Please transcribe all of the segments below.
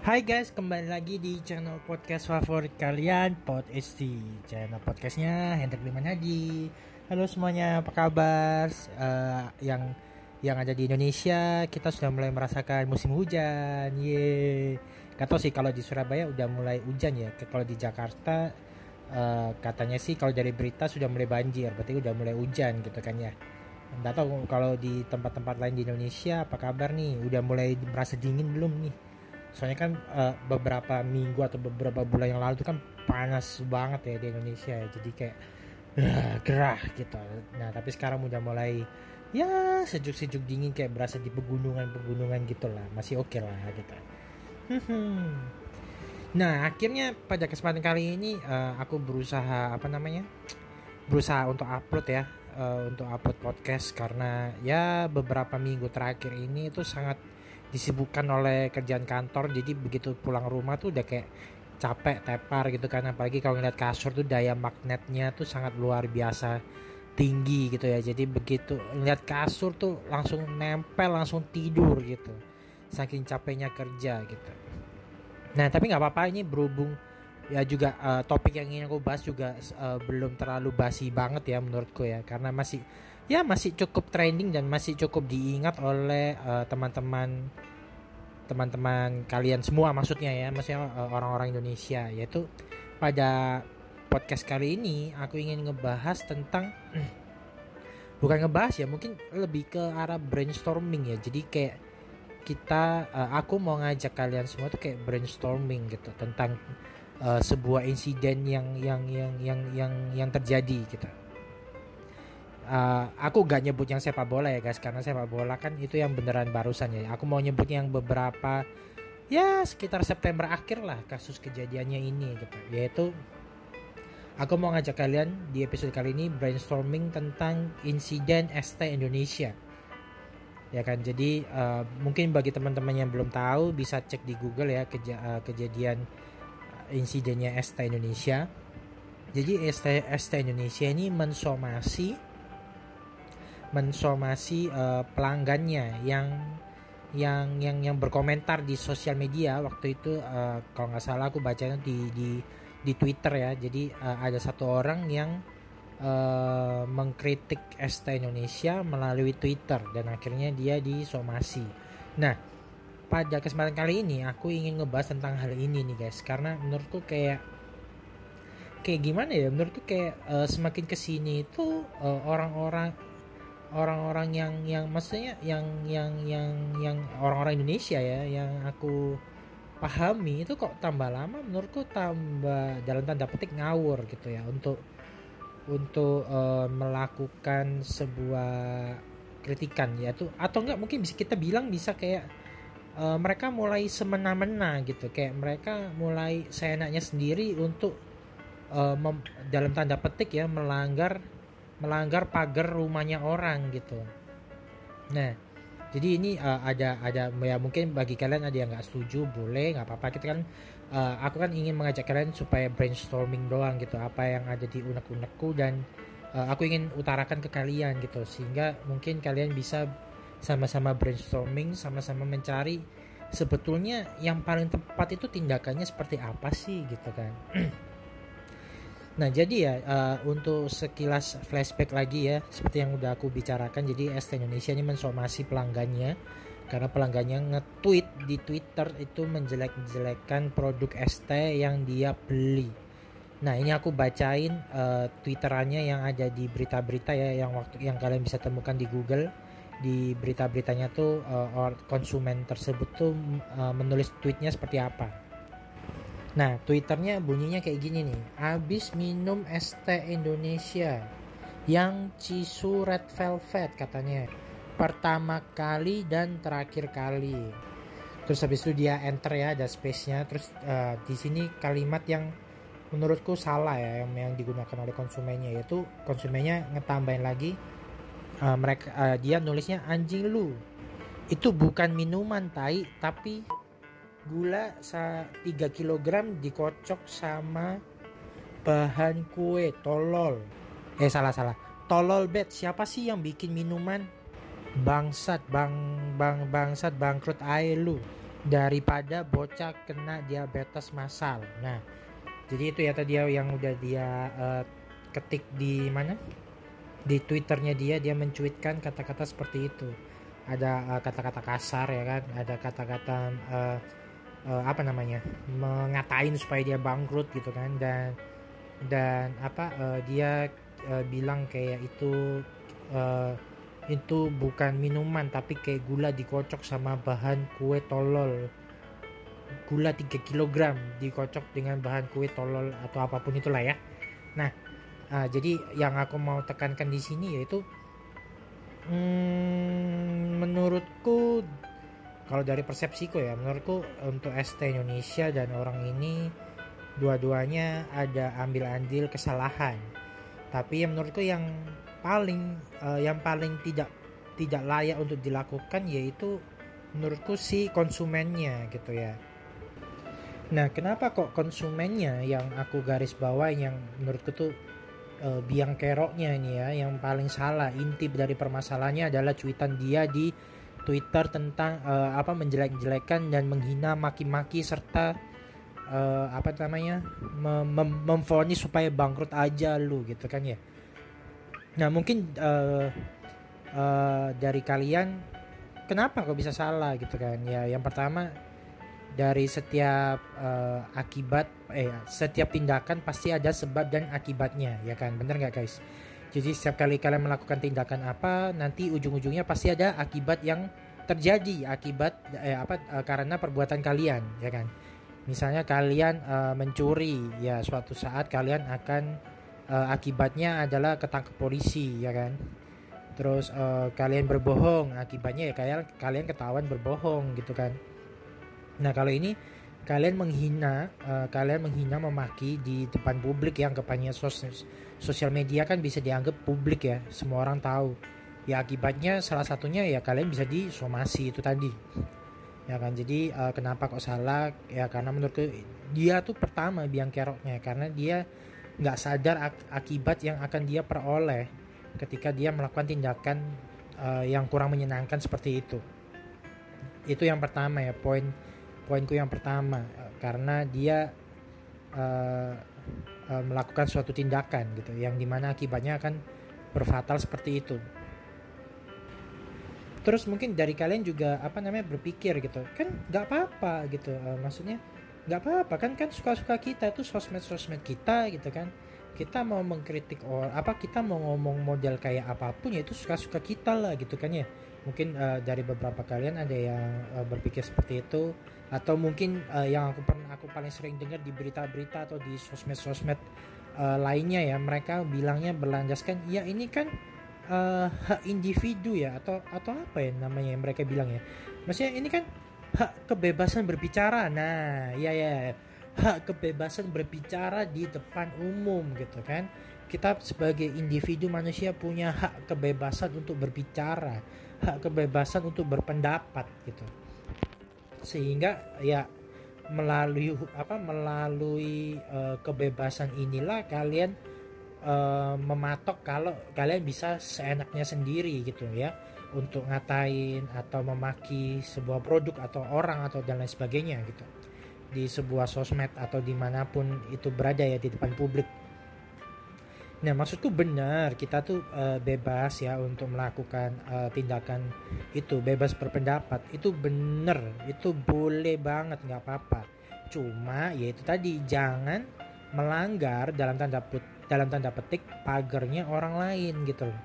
Hai guys, kembali lagi di channel podcast favorit kalian, Pod ST. Channel podcastnya Hendrik Liman Hadi. Halo semuanya, apa kabar? Uh, yang yang ada di Indonesia, kita sudah mulai merasakan musim hujan. Ye. Gak tau sih kalau di Surabaya udah mulai hujan ya. Kalau di Jakarta uh, katanya sih kalau dari berita sudah mulai banjir, berarti udah mulai hujan gitu kan ya. Nggak tahu kalau di tempat-tempat lain di Indonesia apa kabar nih? Udah mulai merasa dingin belum nih? Soalnya kan uh, beberapa minggu atau beberapa bulan yang lalu itu kan panas banget ya di Indonesia ya. Jadi kayak uh, gerah gitu. Nah tapi sekarang udah mulai ya sejuk-sejuk dingin kayak berasa di pegunungan-pegunungan gitu lah. Masih oke okay lah gitu. Nah akhirnya pada kesempatan kali ini uh, aku berusaha apa namanya berusaha untuk upload ya uh, untuk upload podcast. Karena ya beberapa minggu terakhir ini itu sangat disibukkan oleh kerjaan kantor jadi begitu pulang rumah tuh udah kayak capek tepar gitu kan. Apalagi kalau ngeliat kasur tuh daya magnetnya tuh sangat luar biasa tinggi gitu ya. Jadi begitu ngeliat kasur tuh langsung nempel langsung tidur gitu. Saking capeknya kerja gitu. Nah tapi nggak apa-apa ini berhubung ya juga uh, topik yang ingin aku bahas juga uh, belum terlalu basi banget ya menurutku ya. Karena masih ya masih cukup trending dan masih cukup diingat oleh uh, teman-teman teman-teman kalian semua maksudnya ya maksudnya uh, orang-orang Indonesia yaitu pada podcast kali ini aku ingin ngebahas tentang bukan ngebahas ya mungkin lebih ke arah brainstorming ya jadi kayak kita uh, aku mau ngajak kalian semua tuh kayak brainstorming gitu tentang uh, sebuah insiden yang yang yang yang yang yang terjadi gitu. Uh, aku gak nyebut yang sepak bola ya guys karena sepak bola kan itu yang beneran barusan ya. Aku mau nyebut yang beberapa ya sekitar September akhir lah kasus kejadiannya ini gitu. Yaitu aku mau ngajak kalian di episode kali ini brainstorming tentang insiden ST Indonesia. Ya kan, jadi uh, mungkin bagi teman-teman yang belum tahu bisa cek di Google ya keja uh, kejadian insidennya ST Indonesia. Jadi ST, ST Indonesia ini mensomasi mensomasi uh, pelanggannya yang yang yang yang berkomentar di sosial media waktu itu uh, kalau nggak salah aku bacanya di di di Twitter ya. Jadi uh, ada satu orang yang uh, mengkritik ST Indonesia melalui Twitter dan akhirnya dia disomasi. Nah, pada kesempatan kali ini aku ingin ngebahas tentang hal ini nih guys karena menurutku kayak kayak gimana ya menurutku kayak uh, semakin ke sini itu uh, orang-orang yang yang maksudnya yang yang yang yang orang-orang Indonesia ya yang aku pahami itu kok tambah lama? Menurutku tambah dalam tanda petik ngawur gitu ya untuk untuk uh, melakukan sebuah kritikan yaitu atau enggak mungkin bisa kita bilang bisa kayak uh, mereka mulai semena-mena gitu. Kayak mereka mulai seenaknya sendiri untuk uh, dalam tanda petik ya melanggar melanggar pagar rumahnya orang gitu. Nah jadi ini uh, ada ada ya mungkin bagi kalian ada yang nggak setuju boleh nggak apa-apa. Kita kan uh, aku kan ingin mengajak kalian supaya brainstorming doang gitu. Apa yang ada di unek-unekku dan uh, aku ingin utarakan ke kalian gitu. Sehingga mungkin kalian bisa sama-sama brainstorming, sama-sama mencari sebetulnya yang paling tepat itu tindakannya seperti apa sih gitu kan. nah jadi ya uh, untuk sekilas flashback lagi ya seperti yang udah aku bicarakan jadi ST Indonesia ini mensomasi pelanggannya karena pelanggannya nge-tweet di Twitter itu menjelek-jelekkan produk ST yang dia beli. Nah ini aku bacain uh, twitterannya yang ada di berita-berita ya yang waktu yang kalian bisa temukan di Google di berita-beritanya tuh uh, konsumen tersebut tuh uh, menulis tweetnya seperti apa. Nah, twitternya bunyinya kayak gini nih. Abis minum ST Indonesia yang Cisu Red Velvet katanya. Pertama kali dan terakhir kali. Terus habis itu dia enter ya ada space-nya. Terus uh, di sini kalimat yang menurutku salah ya yang, yang digunakan oleh konsumennya yaitu konsumennya ngetambahin lagi uh, mereka uh, dia nulisnya anjing lu itu bukan minuman tai tapi gula sa 3 kg dikocok sama bahan kue tolol eh salah salah tolol bet siapa sih yang bikin minuman bangsat bang bang bangsat bangkrut air lu daripada bocah kena diabetes massal. Nah, jadi itu ya tadi yang udah dia uh, ketik di mana? Di twitternya dia dia mencuitkan kata-kata seperti itu. Ada uh, kata-kata kasar ya kan, ada kata-kata uh, uh, apa namanya mengatain supaya dia bangkrut gitu kan. Dan dan apa uh, dia uh, bilang kayak itu uh, itu bukan minuman tapi kayak gula dikocok sama bahan kue tolol. Gula 3 kg dikocok dengan bahan kue tolol atau apa pun itulah ya. Nah uh, jadi yang aku mau tekankan di sini yaitu hmm, menurutku kalau dari persepsiku ya menurutku untuk ST Indonesia dan orang ini dua-duanya ada ambil andil kesalahan. Tapi yang menurutku yang paling uh, yang paling tidak tidak layak untuk dilakukan yaitu menurutku si konsumennya gitu ya. Nah kenapa kok konsumennya yang aku garis bawah yang menurutku tuh uh, biang keroknya ini ya yang paling salah inti dari permasalahannya adalah cuitan dia di Twitter tentang uh, apa menjelek-jelekan dan menghina maki-maki serta uh, apa namanya mem mem memfonis supaya bangkrut aja lu gitu kan ya. Nah mungkin uh, uh, dari kalian kenapa kok bisa salah gitu kan ya? Yang pertama dari setiap uh, akibat eh setiap tindakan pasti ada sebab dan akibatnya ya kan? Bener nggak guys jadi setiap kali kalian melakukan tindakan apa, nanti ujung-ujungnya pasti ada akibat yang terjadi akibat eh, apa eh, karena perbuatan kalian, ya kan? Misalnya kalian eh, mencuri, ya suatu saat kalian akan eh, akibatnya adalah ketangkep polisi, ya kan? Terus eh, kalian berbohong, akibatnya ya kalian kalian ketahuan berbohong gitu kan? Nah kalau ini kalian menghina uh, kalian menghina memaki di depan publik yang kepannya sos sosial media kan bisa dianggap publik ya semua orang tahu. Ya akibatnya salah satunya ya kalian bisa disomasi itu tadi. Ya kan jadi uh, kenapa kok salah? Ya karena menurutku dia tuh pertama biang keroknya karena dia nggak sadar ak akibat yang akan dia peroleh ketika dia melakukan tindakan uh, yang kurang menyenangkan seperti itu. Itu yang pertama ya poin poinku yang pertama eh, karena dia uh, uh, melakukan suatu tindakan gitu yang di mana akibatnya akan berfatal seperti itu. Terus mungkin dari kalian juga apa namanya berpikir gitu kan nggak apa-apa gitu uh, maksudnya nggak apa-apa kan kan suka-suka kita itu sosmed-sosmed kita gitu kan. Kita mau mengkritik orang apa kita mau ngomong model kayak apa pun ya itu suka-suka kita lah gitu kan ya mungkin uh, dari beberapa kalian ada yang uh, berpikir seperti itu atau mungkin uh, yang aku pernah aku paling sering dengar di berita-berita atau di sosmed-sosmed uh, lainnya ya mereka bilangnya berlandaskan ya ini kan uh, hak individu ya atau atau apa ya namanya yang mereka bilang ya. Maksudnya ini kan hak kebebasan berbicara. Nah ya ya hak kebebasan berbicara di depan umum gitu kan. Kita sebagai individu manusia punya hak kebebasan untuk berbicara hak kebebasan untuk berpendapat gitu. Sehingga ya melalui apa melalui uh, kebebasan inilah kalian uh, mematok kalau kalian bisa seenaknya sendiri gitu ya. Untuk ngatain atau memaki sebuah produk atau orang atau dan lain sebagainya gitu di sebuah sosmed atau di mana pun itu berada ya di depan publik Nah, maksudku benar, kita tuh uh, bebas ya untuk melakukan uh, tindakan itu, bebas berpendapat. Itu benar, itu boleh banget, nggak apa-apa. Cuma ya itu tadi jangan melanggar dalam tanda put, dalam tanda petik pagarnya orang lain gitu loh.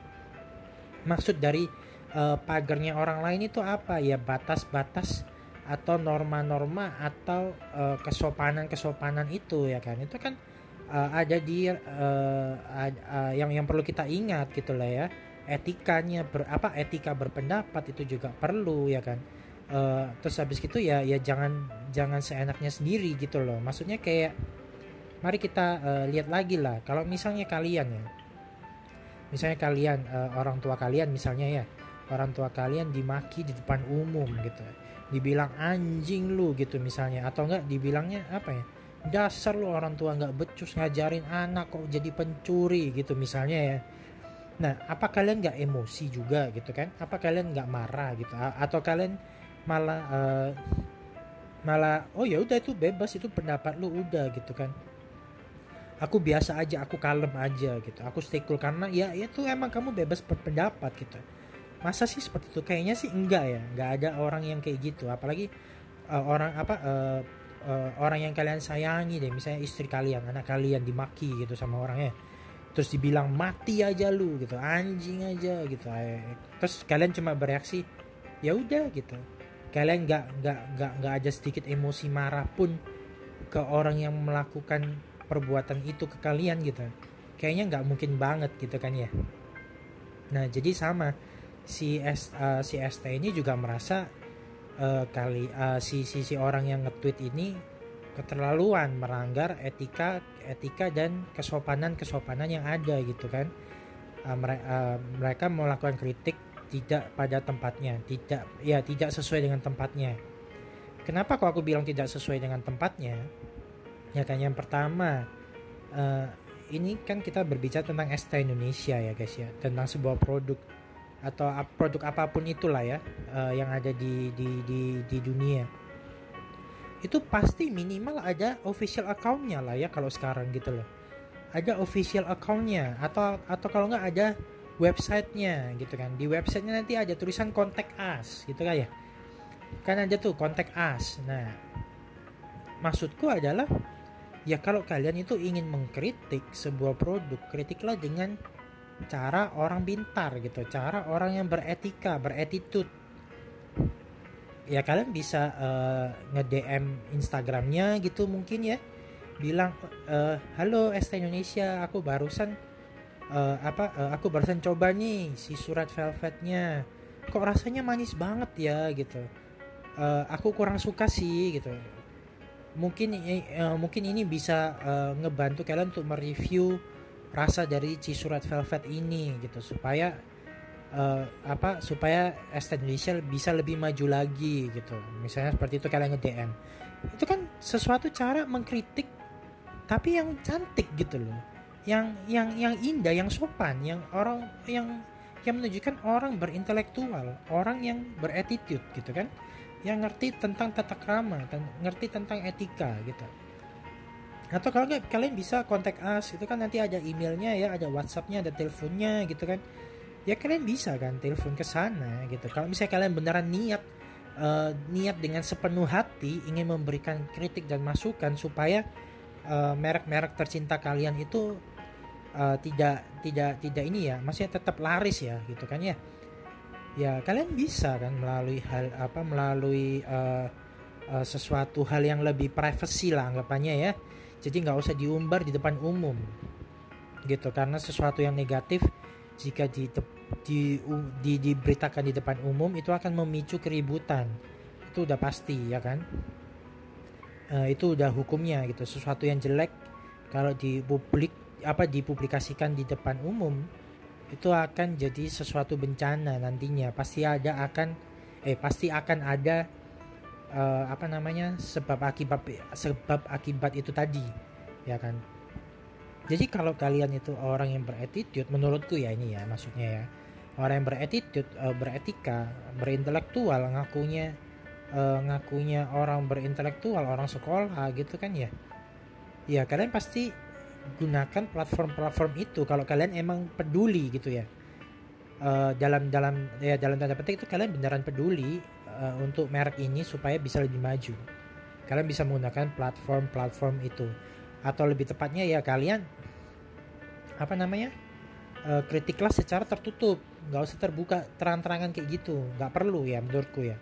Maksud dari uh, pagarnya orang lain itu apa? Ya batas-batas atau norma-norma atau kesopanan-kesopanan itu ya kan. Itu kan uh, ada di uh, uh, yang yang perlu kita ingat gitu lah ya. Etikanya ber, apa etika berpendapat itu juga perlu ya kan? Uh, terus habis gitu ya ya jangan jangan seenaknya sendiri gitu loh. Maksudnya kayak mari kita uh, lihat lagi lah. Kalau misalnya kalian ya misalnya kalian uh, orang tua kalian misalnya ya orang tua kalian dimaki di depan umum gitu dibilang anjing lu gitu misalnya atau enggak dibilangnya apa ya dasar lo orang tua nggak becus ngajarin anak kok jadi pencuri gitu misalnya ya. Nah apa kalian nggak emosi juga gitu kan? Apa kalian nggak marah gitu? Atau kalian malah uh, malah oh ya udah itu bebas itu pendapat lu udah gitu kan. Aku biasa aja aku kalem aja gitu. Aku stay cool karena ya itu emang kamu bebas berpendapat gitu masa sih seperti itu? Kayaknya sih enggak ya. Nggak ada orang yang kayak gitu. Apalagi uh, orang apa uh, uh, orang yang kalian sayangi deh. Misalnya istri kalian anak kalian dimaki gitu sama orangnya terus dibilang mati aja lu gitu. Anjing aja gitu. Terus kalian cuma bereaksi ya udah gitu. Kalian nggak nggak nggak nggak ada sedikit emosi marah pun ke orang yang melakukan perbuatan itu ke kalian gitu. Kayaknya nggak mungkin banget gitu kan ya. Nah jadi sama si S, uh, si ST ini juga merasa uh, kali uh, si, si si orang yang nge-tweet ini keterlaluan melanggar etika etika dan kesopanan kesopanan yang ada gitu kan. Uh, mere, uh, mereka melakukan kritik tidak pada tempatnya tidak ya tidak sesuai dengan tempatnya. Kenapa kok aku bilang tidak sesuai dengan tempatnya? Ya kan yang pertama uh, ini kan kita berbicara tentang ST Indonesia ya guys ya tentang sebuah produk atau produk apa pun itulah ya uh, yang ada di, di di di dunia. Itu pasti minimal ada official accountnya lah ya kalau sekarang gitu loh. Ada official accountnya atau atau kalau nggak ada websitenya gitu kan. Di websitenya nanti ada tulisan contact us gitu kan ya. Kan ada tuh contact us. Nah maksudku adalah ya kalau kalian itu ingin mengkritik sebuah produk kritiklah dengan cara orang pintar gitu cara orang yang beretika beretitude. Ya kalian bisa uh, nge-DM Instagramnya gitu mungkin ya. Bilang uh, halo ST Indonesia aku barusan uh, apa uh, aku barusan coba nih si surat velvetnya. Kok rasanya manis banget ya gitu. Uh, aku kurang suka sih gitu. Mungkin uh, mungkin ini bisa uh, ngebantu kalian untuk mereview rasa dari si surat velvet ini gitu. Supaya uh, apa supaya ST Indonesia bisa lebih maju lagi gitu. Misalnya seperti itu kalian nge-DM itu kan sesuatu cara mengkritik tapi yang cantik gitu loh. Yang yang yang indah yang sopan yang orang yang yang menunjukkan orang berintelektual orang yang beretitude gitu kan. Yang ngerti tentang tata krama ngerti tentang etika gitu atau kalau nggak kalian bisa kontak us itu kan nanti ada emailnya ya ada whatsappnya ada teleponnya gitu kan. Ya kalian bisa kan telepon ke sana gitu. Kalau misalnya kalian beneran niat uh, niat dengan sepenuh hati ingin memberikan kritik dan masukan supaya uh, merek-merek tercinta kalian itu uh, tidak tidak tidak ini ya maksudnya tetap laris ya gitu kan ya. Ya kalian bisa kan melalui hal apa melalui uh, uh, sesuatu hal yang lebih privacy lah anggapannya ya jadi nggak usah diumbar di depan umum gitu. Karena sesuatu yang negatif jika di, di, di diberitakan di depan umum itu akan memicu keributan. Itu udah pasti ya kan? Uh, itu udah hukumnya gitu. Sesuatu yang jelek kalau di publik apa dipublikasikan di depan umum itu akan jadi sesuatu bencana nantinya. Pasti ada akan eh pasti akan ada uh, apa namanya sebab akibat sebab akibat itu tadi ya kan? Jadi kalau kalian itu orang yang beretitude menurutku ya ini ya maksudnya ya. Orang yang beretitude uh, beretika berintelektual ngakunya uh, ngakunya orang berintelektual orang sekolah gitu kan ya. Ya kalian pasti gunakan platform-platform itu kalau kalian emang peduli gitu ya. Uh, dalam dalam ya dalam tanda petik itu kalian beneran peduli uh, untuk merek ini supaya bisa lebih maju. Kalian bisa menggunakan platform-platform itu. Atau lebih tepatnya ya kalian apa namanya uh, kritiklah secara tertutup, nggak usah terbuka terang-terangan kayak gitu, nggak perlu ya menurutku ya.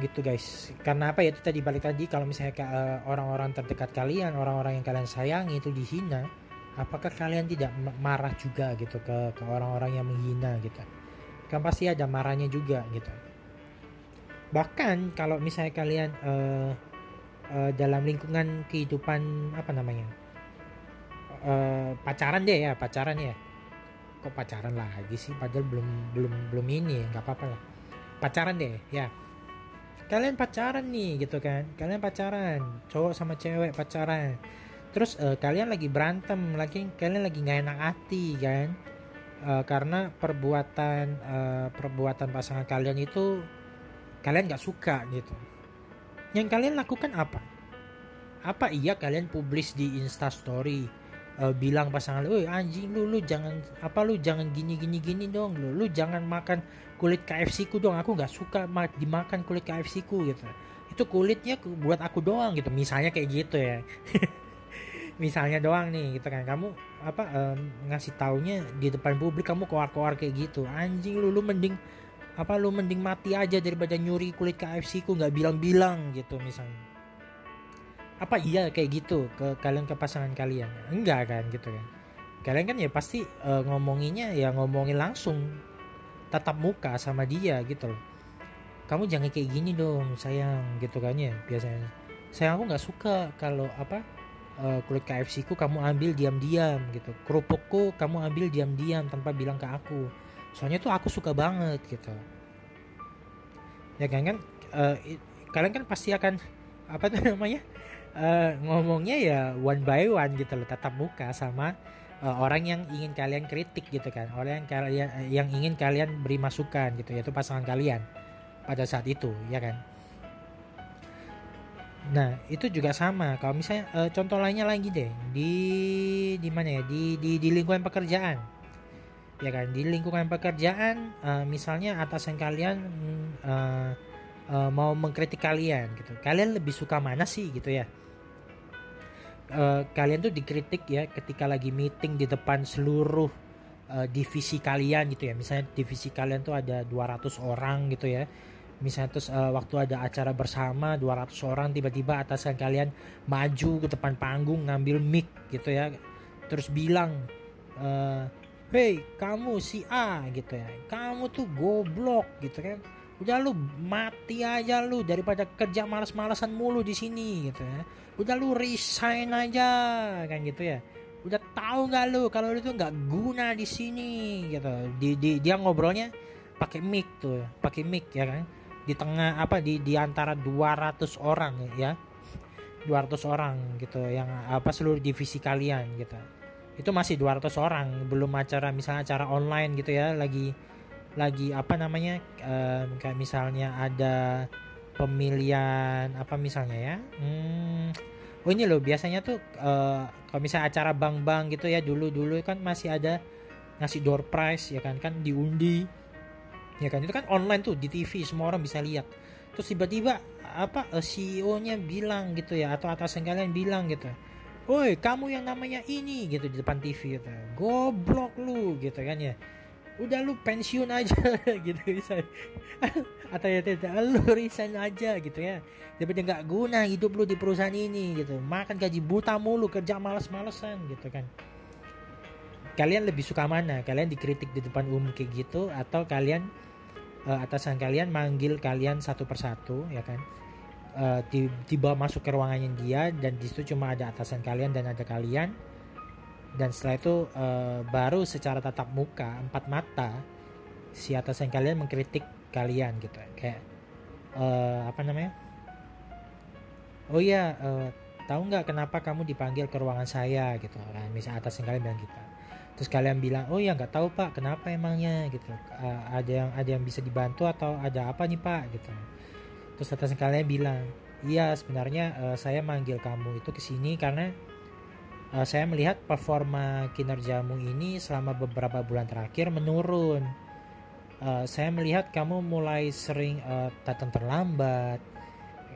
Gitu guys. Karena apa ya itu tadi balik tadi kalau misalnya uh, orang-orang terdekat kalian orang-orang yang kalian sayangi itu dihina apakah kalian tidak marah juga gitu ke ke orang-orang yang menghina gitu? Kan pasti ada marahnya juga gitu bahkan kalau misalnya kalian uh, uh, dalam lingkungan kehidupan apa namanya uh, pacaran deh ya pacaran ya. Kok pacaran lagi sih? Padahal belum belum belum ini nggak apa-apa lah. Pacaran deh ya. Kalian pacaran nih gitu kan. Kalian pacaran cowok sama cewek pacaran. Terus uh, kalian lagi berantem lagi kalian lagi nggak enak hati kan? Uh, karena perbuatan uh, perbuatan pasangan kalian itu kalian nggak suka gitu. Yang kalian lakukan apa? Apa iya kalian publish di instastory uh, bilang pasangan lu anjing lu lu jangan apa lu jangan gini gini gini dong lu lu jangan makan kulit KFC ku dong. Aku nggak suka dimakan kulit KFC ku gitu. Itu kulitnya buat aku doang gitu. Misalnya kayak gitu ya. Misalnya doang nih gitu kan. Kamu apa um, ngasih taunya di depan publik kamu koar-koar kayak gitu. Anjing lu lu mending apa lu mending mati aja daripada nyuri kulit KFC ku nggak bilang-bilang gitu misalnya. Apa iya kayak gitu ke kalian ke pasangan kalian? Enggak kan gitu kan. Kalian kan ya pasti uh, ngomonginnya ya ngomongin langsung tatap muka sama dia gitu loh. Kamu jangan kayak gini dong sayang gitu kan ya biasanya. Sayang aku nggak suka kalau apa uh, kulit KFC ku kamu ambil diam-diam gitu. Kerupukku kamu ambil diam-diam tanpa bilang ke aku soalnya tuh aku suka banget gitu. Ya kan kan? Uh, kalian kan pasti akan apa tuh namanya? Uh, ngomongnya ya one by one gitu loh tatap muka sama uh, orang yang ingin kalian kritik gitu kan. Orang yang kalian yang ingin kalian beri masukan gitu yaitu pasangan kalian pada saat itu ya kan? Nah itu juga sama. Kalau misalnya uh, contoh lainnya lagi deh di di mana ya? Di di di lingkungan pekerjaan ya kan di lingkungan pekerjaan uh, misalnya atasan kalian uh, uh, mau mengkritik kalian gitu. Kalian lebih suka mana sih gitu ya? Uh, kalian tuh dikritik ya ketika lagi meeting di depan seluruh uh, divisi kalian gitu ya. Misalnya divisi kalian tuh ada 200 orang gitu ya. Misalnya terus uh, waktu ada acara bersama 200 orang tiba-tiba atasan kalian maju ke depan panggung ngambil mic gitu ya. Terus bilang uh, Hei kamu si A gitu ya. Kamu tuh goblok gitu kan. Udah lu mati aja lu daripada kerja malas-malasan mulu di sini gitu ya. Udah lu resign aja kan gitu ya. Udah tahu nggak lu kalau lu tuh nggak guna di sini gitu. Di, di dia ngobrolnya pakai mic tuh pakai mic ya kan. Di tengah apa di di antara 200 orang ya. 200 orang gitu yang apa seluruh divisi kalian gitu itu masih 200 orang belum acara misalnya acara online gitu ya lagi lagi apa namanya um, kayak misalnya ada pemilihan apa misalnya ya hmm, oh ini loh biasanya tuh uh, kalau misalnya acara bank-bank gitu ya dulu dulu kan masih ada ngasih door prize ya kan kan diundi ya kan itu kan online tuh di TV semua orang bisa lihat. Terus tiba-tiba apa eh, CEO-nya bilang gitu ya atau atasan kalian bilang gitu woi kamu yang namanya ini gitu di depan TV gitu. Goblok lu gitu kan ya. Udah lu pensiun aja gitu bisa. Atau ya tidak lu resign aja gitu ya. Tapi nggak guna hidup lu di perusahaan ini gitu. Makan gaji buta mulu kerja malas-malesan gitu kan. Kalian lebih suka mana? Kalian dikritik di depan umum kayak gitu atau kalian uh, atasan kalian manggil kalian satu persatu ya kan uh, tiba masuk ke ruangannya dia dan di situ cuma ada atasan kalian dan ada kalian. Dan setelah itu uh, baru secara tatap muka empat mata si atasan kalian mengkritik kalian gitu. Kayak uh, apa namanya? Oh iya uh, tahu nggak kenapa kamu dipanggil ke ruangan saya gitu? Kan misal atasan kalian bilang gitu. Terus kalian bilang oh ya nggak tahu pak kenapa emangnya? gitu. Uh, ada yang ada yang bisa dibantu atau ada apa nih pak? Gitu terus atasan kalian bilang iya sebenarnya uh, saya manggil kamu itu ke sini karena uh, saya melihat performa kinerjamu ini selama beberapa bulan terakhir menurun. Uh, saya melihat kamu mulai sering uh, datang terlambat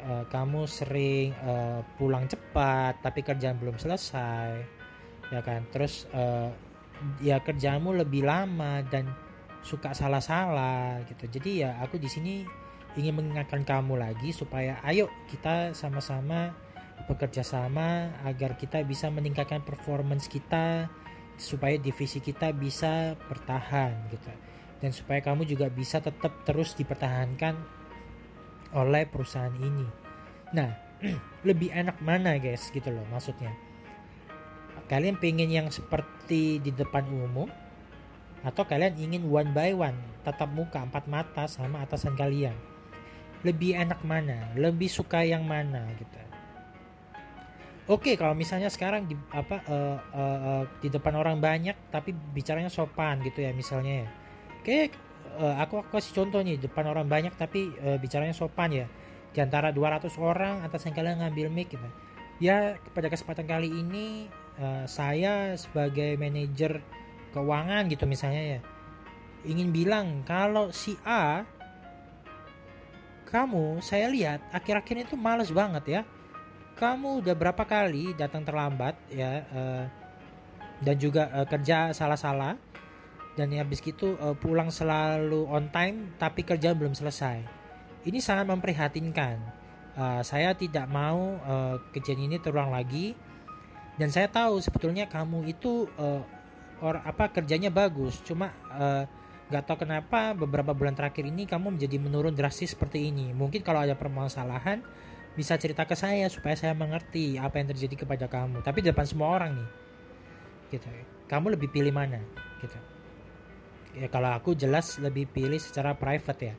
uh, kamu sering uh, pulang cepat tapi kerjaan belum selesai. Ya kan? Terus uh, ya kerjamu lebih lama dan suka salah-salah gitu. Jadi ya aku di sini ingin mengingatkan kamu lagi supaya ayo kita sama-sama bekerja sama agar kita bisa meningkatkan performance kita supaya divisi kita bisa bertahan gitu dan supaya kamu juga bisa tetap terus dipertahankan oleh perusahaan ini. Nah, lebih enak mana guys gitu loh maksudnya. Kalian pengen yang seperti di depan umum atau kalian ingin one by one tatap muka empat mata sama atasan kalian? Lebih enak mana lebih suka yang mana gitu Oke, kalau misalnya sekarang di apa uh, uh, uh, di depan orang banyak tapi bicaranya sopan gitu ya misalnya ya. Oke, uh, aku aku kasih contoh nih depan orang banyak tapi uh, bicaranya sopan ya. di antara 200 orang atas kalian ngambil mic gitu ya pada kesempatan kali ini uh, saya sebagai manajer keuangan gitu misalnya ya ingin bilang kalau si A kamu saya lihat akhir-akhir itu males banget ya. Kamu udah berapa kali datang terlambat ya uh, dan juga uh, kerja salah-salah dan ya habis gitu uh, pulang selalu on time tapi kerja belum selesai. Ini sangat memprihatinkan. Uh, saya tidak mau uh, kejadian ini terulang lagi. Dan saya tahu sebetulnya kamu itu uh, or apa kerjanya bagus. Cuma uh, nggak tahu kenapa beberapa bulan terakhir ini kamu menjadi menurun drastis seperti ini. Mungkin kalau ada permasalahan bisa cerita ke saya supaya saya mengerti apa yang terjadi kepada kamu. Tapi di depan semua orang nih gitu. Kamu lebih pilih mana gitu. Ya kalau aku jelas lebih pilih secara private ya.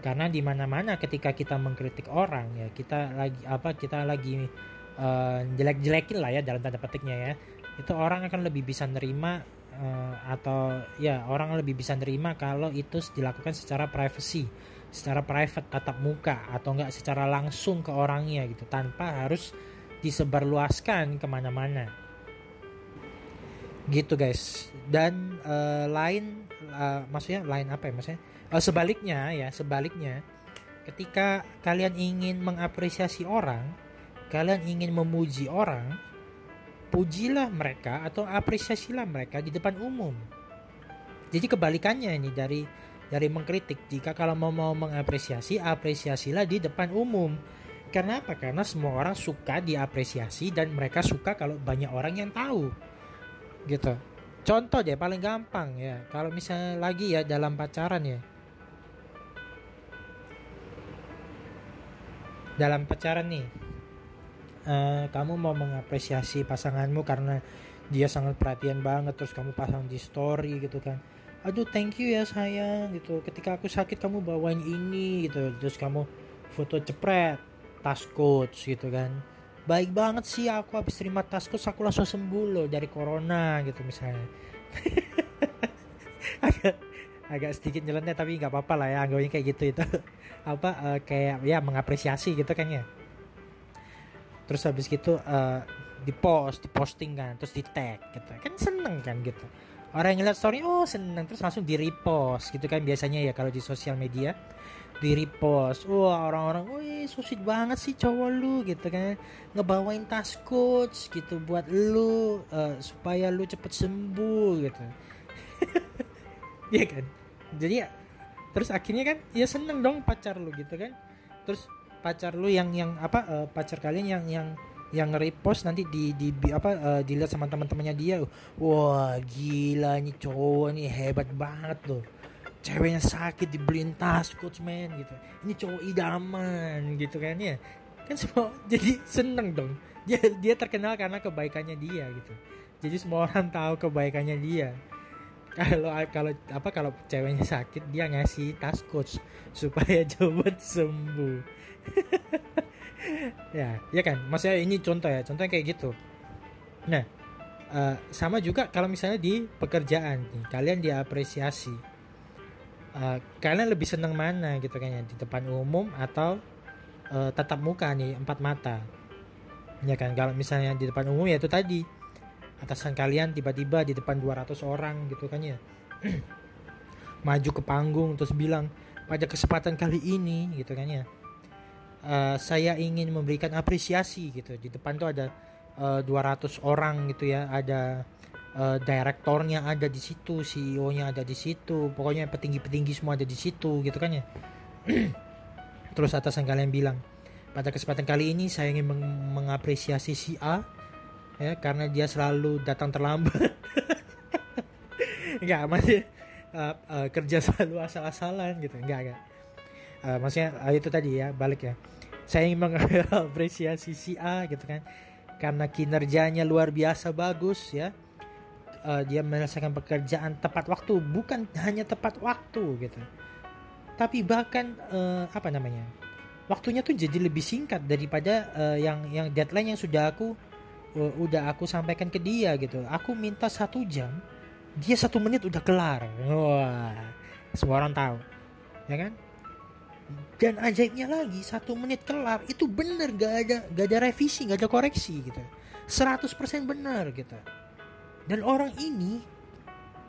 Karena di mana-mana ketika kita mengkritik orang ya kita lagi apa kita lagi uh, jelek-jelekin lah ya dalam tanda petiknya ya. Itu orang akan lebih bisa nerima uh, atau ya orang lebih bisa nerima kalau itu dilakukan secara privacy secara private tatap muka atau enggak secara langsung ke orangnya gitu tanpa harus disebarluaskan ke mana-mana. Gitu guys. Dan uh, lain uh, maksudnya lain apa ya maksudnya? Uh, sebaliknya ya sebaliknya ketika kalian ingin mengapresiasi orang kalian ingin memuji orang pujilah mereka atau apresiasilah mereka di depan umum jadi kebalikannya ini dari dari mengkritik. Jika kalau mau mau mengapresiasi, apresiasilah di depan umum. Karena apa? Karena semua orang suka diapresiasi dan mereka suka kalau banyak orang yang tahu. Gitu. Contoh deh paling gampang ya. Kalau misalnya lagi ya dalam pacaran ya. Dalam pacaran nih. Uh, kamu mau mengapresiasi pasanganmu karena dia sangat perhatian banget terus kamu pasang di story gitu kan. Aduh thank you ya sayang gitu. Ketika aku sakit kamu bawain ini gitu. Terus kamu foto cepret tas coach gitu kan. Baik banget sih aku habis terima tas coach aku langsung sembuh loh dari corona gitu misalnya. Agak agak sedikit nyeleneh tapi nggak apa-apa lah ya anggapnya kayak gitu itu. Apa uh, kayak ya mengapresiasi gitu kan ya terus habis gitu uh, di post di posting kan terus di tag gitu. Kan seneng kan gitu. Orang yang lihat story oh seneng. Terus langsung di repost gitu kan biasanya ya kalau di sosial media. Di repost wah orang-orang wih sweet banget sih cowok lu gitu kan. Ngebawain tas coach gitu buat lu uh, supaya lu cepet sembuh gitu. Ya kan? Jadi ya terus akhirnya kan ya seneng dong pacar lu gitu kan. Terus pacar lu yang yang apa uh, pacar kalian yang yang yang repost nanti di di, di apa uh, dilihat sama teman-temannya dia. Wah gila nih cowok nih hebat banget loh ceweknya sakit dibeliin tas coach man gitu. Ini cowok idaman gitu kan ya. Kan semua jadi seneng dong. Dia dia terkenal karena kebaikannya dia gitu. Jadi semua orang tahu kebaikannya dia kalau kalau apa kalau ceweknya sakit dia ngasih tas coach supaya cepet sembuh. Ya ya kan? Maksudnya ini contoh ya contohnya kayak gitu. Nah uh, sama juga kalau misalnya di pekerjaan nih kalian diapresiasi. Uh, kalian lebih senang mana gitu kayaknya di depan umum atau uh, tatap muka nih empat mata? Ya kan? Kalau misalnya di depan umum ya itu tadi atasan kalian tiba-tiba di depan 200 orang gitu kan ya. Maju ke panggung terus bilang pada kesempatan kali ini gitu kan ya. Uh, saya ingin memberikan apresiasi gitu. Di depan tuh ada uh, eh, 200 orang gitu ya. Ada uh, direktornya ada di situ CEO-nya ada di situ. Pokoknya petinggi-petinggi semua ada di situ gitu kan ya. Terus atasan kalian bilang pada kesempatan kali ini saya ingin meng mengapresiasi si A ya karena dia selalu datang terlambat. Enggak masih uh, uh, kerja selalu asal-asalan gitu. Enggak enggak. Uh, maksudnya uh, itu tadi ya balik ya. Saya ingin mengapresiasi si A gitu kan. Karena kinerjanya luar biasa bagus ya. Uh, dia menyelesaikan pekerjaan tepat waktu bukan hanya tepat waktu gitu. Tapi bahkan uh, apa namanya waktunya tuh jadi lebih singkat daripada uh, yang yang deadline yang sudah aku udah aku sampaikan ke dia gitu. Aku minta satu jam dia satu menit udah kelar. Wah semua orang tahu ya kan? Dan ajaibnya lagi satu menit kelar itu bener gak ada gak ada revisi gak ada koreksi gitu. 100% bener gitu. Dan orang ini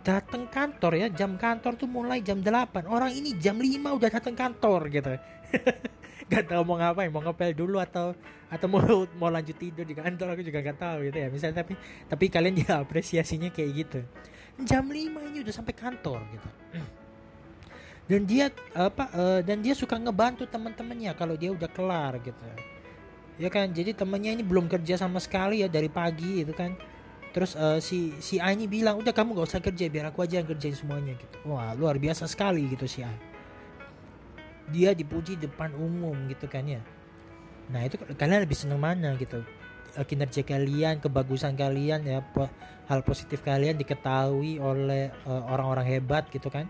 datang kantor ya jam kantor tuh mulai jam 8 orang ini jam 5 udah datang kantor gitu gak tahu mau ngapain mau ngepel dulu atau atau mau mau lanjut tidur di kantor aku juga gak tahu gitu ya. Misalnya tapi tapi kalian dia apresiasinya kayak gitu. Jam 5 ini udah sampai kantor gitu. Dan dia apa uh, dan dia suka ngebantu teman-temannya kalau dia udah kelar gitu. Ya kan jadi temennya ini belum kerja sama sekali ya dari pagi itu kan. Terus uh, si si A ini bilang udah kamu gak usah kerja biar aku aja yang kerjain semuanya gitu. Wah luar biasa sekali gitu si A dia dipuji depan umum gitu kan ya. Nah itu kalian lebih seneng mana gitu? Eh, kinerja kalian kebagusan kalian ya hal positif kalian diketahui oleh orang-orang uh, hebat gitu kan?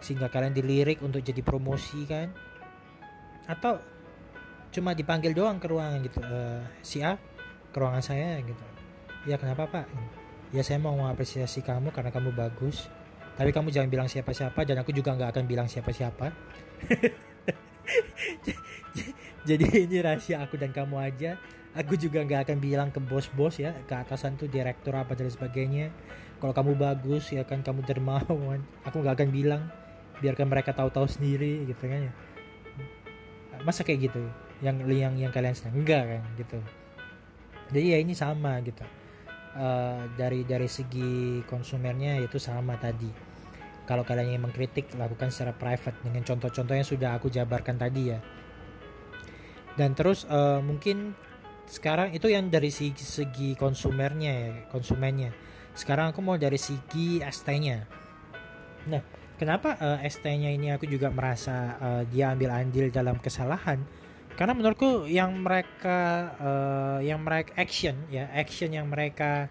Sehingga kalian dilirik untuk jadi promosi kan? Atau cuma dipanggil doang ke ruangan gitu uh, si A ke ruangan saya gitu. Ya kenapa pak? Ya saya mau mengapresiasi kamu karena kamu bagus. Tapi kamu jangan bilang siapa-siapa dan aku juga nggak akan bilang siapa-siapa jadi ini rahasia aku dan kamu aja. Aku juga nggak akan bilang ke bos-bos ya ke atasan tuh direktur apa dan sebagainya. Kalau kamu bagus ya kan kamu dermawan. Aku nggak akan bilang. Biarkan mereka tahu-tahu sendiri gitu kan ya. Masa kayak gitu? Yang yang yang kalian senang? Enggak kan gitu. Jadi ya ini sama gitu. Uh, dari dari segi konsumennya itu sama tadi kalau kalian ingin mengkritik lakukan secara private dengan contoh-contoh yang sudah aku jabarkan tadi ya dan terus uh, mungkin sekarang itu yang dari segi, segi konsumernya ya konsumennya sekarang aku mau dari segi ST-nya nah Kenapa uh, eh, ST-nya ini aku juga merasa uh, dia ambil andil dalam kesalahan? Karena menurutku yang mereka uh, yang mereka action ya action yang mereka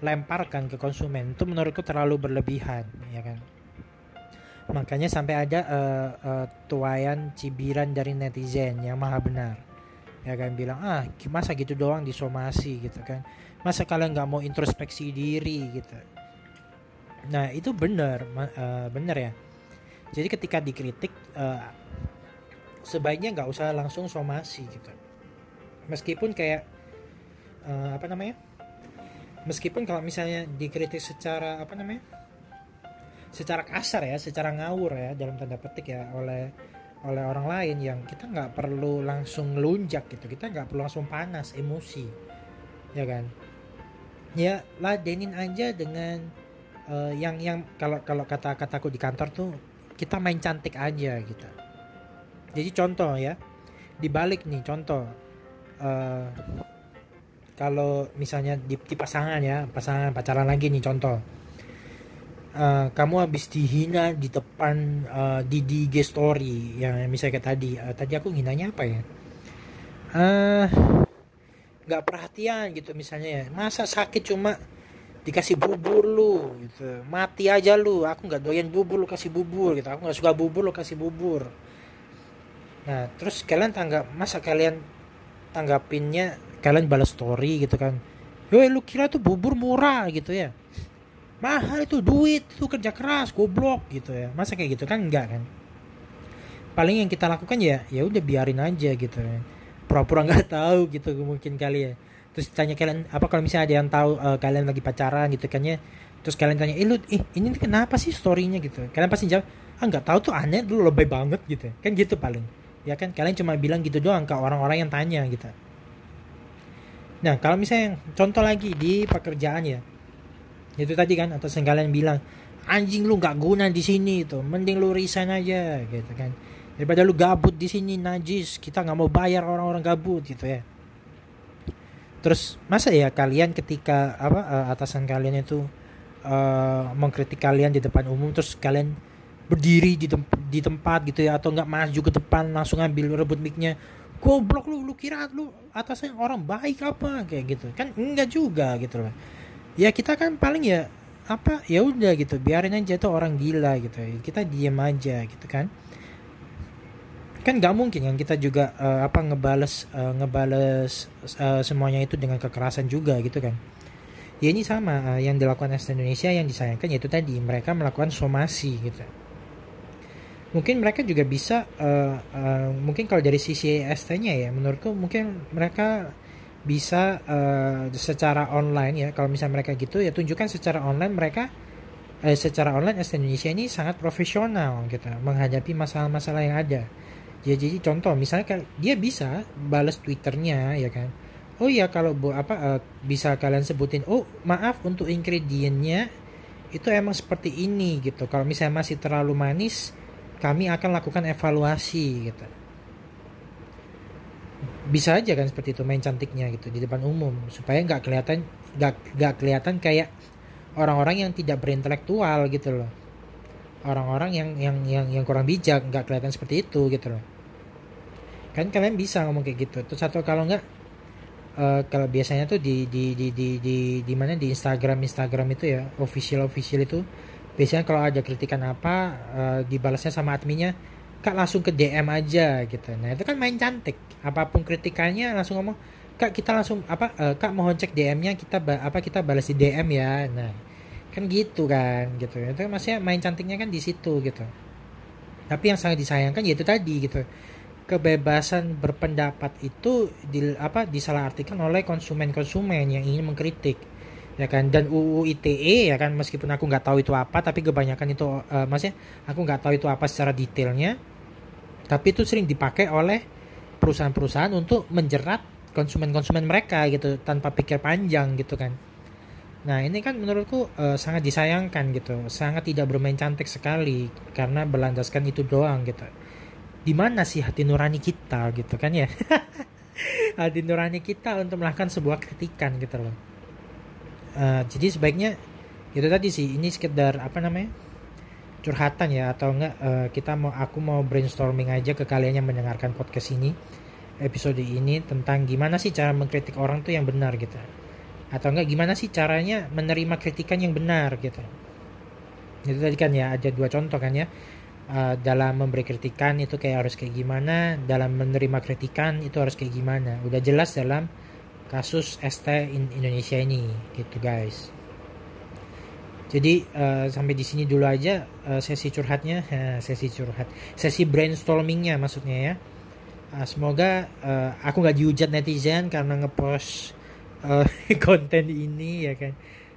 lemparkan ke konsumen itu menurutku terlalu berlebihan ya kan. Makanya sampai ada uh, uh, tuayan cibiran dari netizen yang maha benar ya kan bilang ah masa gitu doang disomasi gitu kan masa kalian nggak mau introspeksi diri gitu Nah itu benar, uh, benar ya. Jadi ketika dikritik uh, sebaiknya nggak usah langsung somasi gitu. Meskipun kayak uh, apa namanya? Meskipun kalau misalnya dikritik secara apa namanya? Secara kasar ya, secara ngawur ya dalam tanda petik ya oleh oleh orang lain yang kita nggak perlu langsung lunjak gitu. Kita nggak perlu langsung panas emosi ya kan? Ya ladenin aja dengan uh, yang yang kalau kalau kata kataku di kantor tuh kita main cantik aja gitu. Jadi contoh ya dibalik nih contoh uh, kalau misalnya di, di pasangan ya pasangan pacaran lagi nih contoh uh, kamu habis dihina di depan uh, di di IG story yang misalnya kayak tadi. Uh, tadi aku hinanya apa ya? Nggak uh, perhatian gitu misalnya ya. Masa sakit cuma dikasih bubur lu gitu. Mati aja lu. Aku nggak doyan bubur lu kasih bubur gitu. Aku nggak suka bubur lu kasih bubur. Nah terus kalian tanggap masa kalian tanggapinnya kalian balas story gitu kan? Woi lu kira tuh bubur murah gitu ya mahal itu duit itu kerja keras goblok gitu ya. Masa kayak gitu? Kan enggak kan? Paling yang kita lakukan ya ya udah biarin aja gitu ya. Pura-pura nggak tahu gitu mungkin kali ya. Terus tanya kalian apa kalau misalnya ada yang tahu uh, kalian lagi pacaran gitu kan ya. Terus kalian tanya eh lu eh ini kenapa sih storynya? Gitu. Kalian pasti jawab ah nggak tahu tuh aneh dulu lebih banget gitu kan gitu paling. Ya kan? Kalian cuma bilang gitu doang ke orang-orang yang tanya gitu. Nah kalau misalnya contoh lagi di pekerjaan ya itu tadi kan atau kalian bilang anjing lu nggak guna di sini itu mending lu resign aja gitu kan. Daripada lu gabut di sini najis kita nggak mau bayar orang-orang gabut gitu ya. Terus masa ya kalian ketika apa uh, atasan kalian itu uh, mengkritik kalian di depan umum terus kalian berdiri di, tem di tempat gitu ya atau nggak maju ke depan langsung ambil rebut micnya goblok lu lu kira lu atasan orang baik apa? Kayak gitu. Kan enggak juga gitu loh ya kita kan paling ya apa ya udah gitu biarin aja tuh orang gila gitu. Kita diem aja gitu kan. Kan nggak mungkin yang kita juga uh, apa ngebales uh, ngebales uh, semuanya itu dengan kekerasan juga gitu kan. Ya ini sama uh, yang dilakukan ST Indonesia yang disayangkan yaitu tadi mereka melakukan somasi gitu. Mungkin mereka juga bisa uh, uh, mungkin kalau dari sisi ST-nya ya menurutku mungkin mereka bisa uh, secara online ya kalau misalnya mereka gitu ya tunjukkan secara online mereka uh, secara online ST Indonesia ini sangat profesional gitu menghadapi masalah-masalah yang ada. Ya jadi contoh misalnya dia bisa balas twitternya ya kan? Oh ya kalau bu apa uh, bisa kalian sebutin oh maaf untuk ingredientnya itu emang seperti ini gitu. Kalau misalnya masih terlalu manis kami akan lakukan evaluasi gitu bisa aja kan seperti itu main cantiknya gitu di depan umum supaya nggak kelihatan nggak kelihatan kayak orang-orang yang tidak berintelektual gitu loh. Orang-orang yang yang yang yang kurang bijak nggak kelihatan seperti itu gitu loh. Kan kalian bisa ngomong kayak gitu. Terus satu kalau nggak uh, kalau biasanya tuh di di di di di di mana di Instagram Instagram itu ya official official itu biasanya kalau ada kritikan apa uh, dibalasnya sama adminnya kak langsung ke DM aja gitu. Nah itu kan main cantik. Apa pun kritikannya langsung ngomong kak kita langsung apa uh, kak mohon cek DM-nya kita apa kita balas di DM ya. Nah kan gitu kan gitu. Itu kan maksudnya main cantiknya kan di situ gitu. Tapi yang sangat disayangkan yaitu tadi gitu. Kebebasan berpendapat itu di apa disalahartikan oleh konsumen-konsumen yang ingin mengkritik ya kan? Dan UU ITE ya kan? Meskipun aku nggak tahu itu apa tapi kebanyakan itu uh, maksudnya aku nggak tahu itu apa secara detailnya. Tapi itu sering dipakai oleh perusahaan-perusahaan untuk menjerat konsumen-konsumen mereka gitu tanpa pikir panjang gitu kan. Nah ini kan menurutku uh, sangat disayangkan gitu. Sangat tidak bermain cantik sekali karena berlandaskan itu doang gitu. Di mana sih hati nurani kita gitu kan ya? Hati nurani kita untuk melakukan sebuah kritikan gitu loh uh, jadi sebaiknya itu tadi sih ini sekedar apa namanya curhatan ya atau enggak uh, kita mau aku mau brainstorming aja ke kalian yang mendengarkan podcast ini episode ini tentang gimana sih cara mengkritik orang tuh yang benar gitu. Atau enggak gimana sih caranya menerima kritikan yang benar gitu. Itu tadi kan ya ada dua contoh kan ya uh, dalam memberi kritikan itu kayak harus kayak gimana dalam menerima kritikan itu harus kayak gimana. Udah jelas dalam kasus ST in Indonesia ini gitu guys. Jadi uh, sampai di sini dulu aja uh, sesi curhatnya. Uh, sesi curhat. Sesi brainstormingnya maksudnya ya. Uh, semoga uh, aku nggak dihujat netizen karena ngepost uh, konten ini ya kan.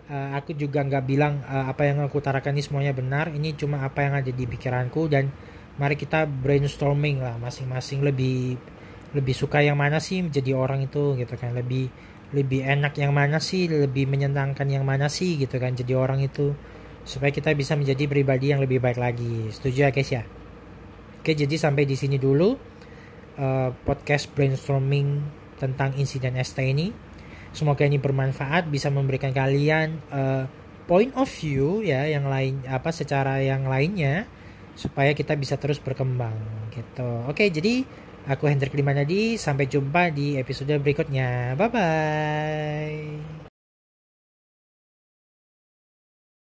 Uh, aku juga nggak bilang uh, apa yang aku utarakan ini semuanya benar. Ini cuma apa yang ada di pikiranku dan mari kita brainstorming lah masing-masing lebih lebih suka yang mana sih menjadi orang itu gitu kan. Lebih lebih enak yang mana sih lebih menyenangkan yang mana sih gitu kan jadi orang itu. Supaya kita bisa menjadi pribadi yang lebih baik lagi. Setuju ya guys ya? Oke jadi sampai di sini dulu uh, podcast brainstorming tentang insiden ST ini. Semoga ini bermanfaat bisa memberikan kalian uh, point of view ya yang lain apa secara yang lainnya supaya kita bisa terus berkembang gitu. Oke jadi Aku Hendrik Limanadi, sampai jumpa di episode berikutnya. Bye bye.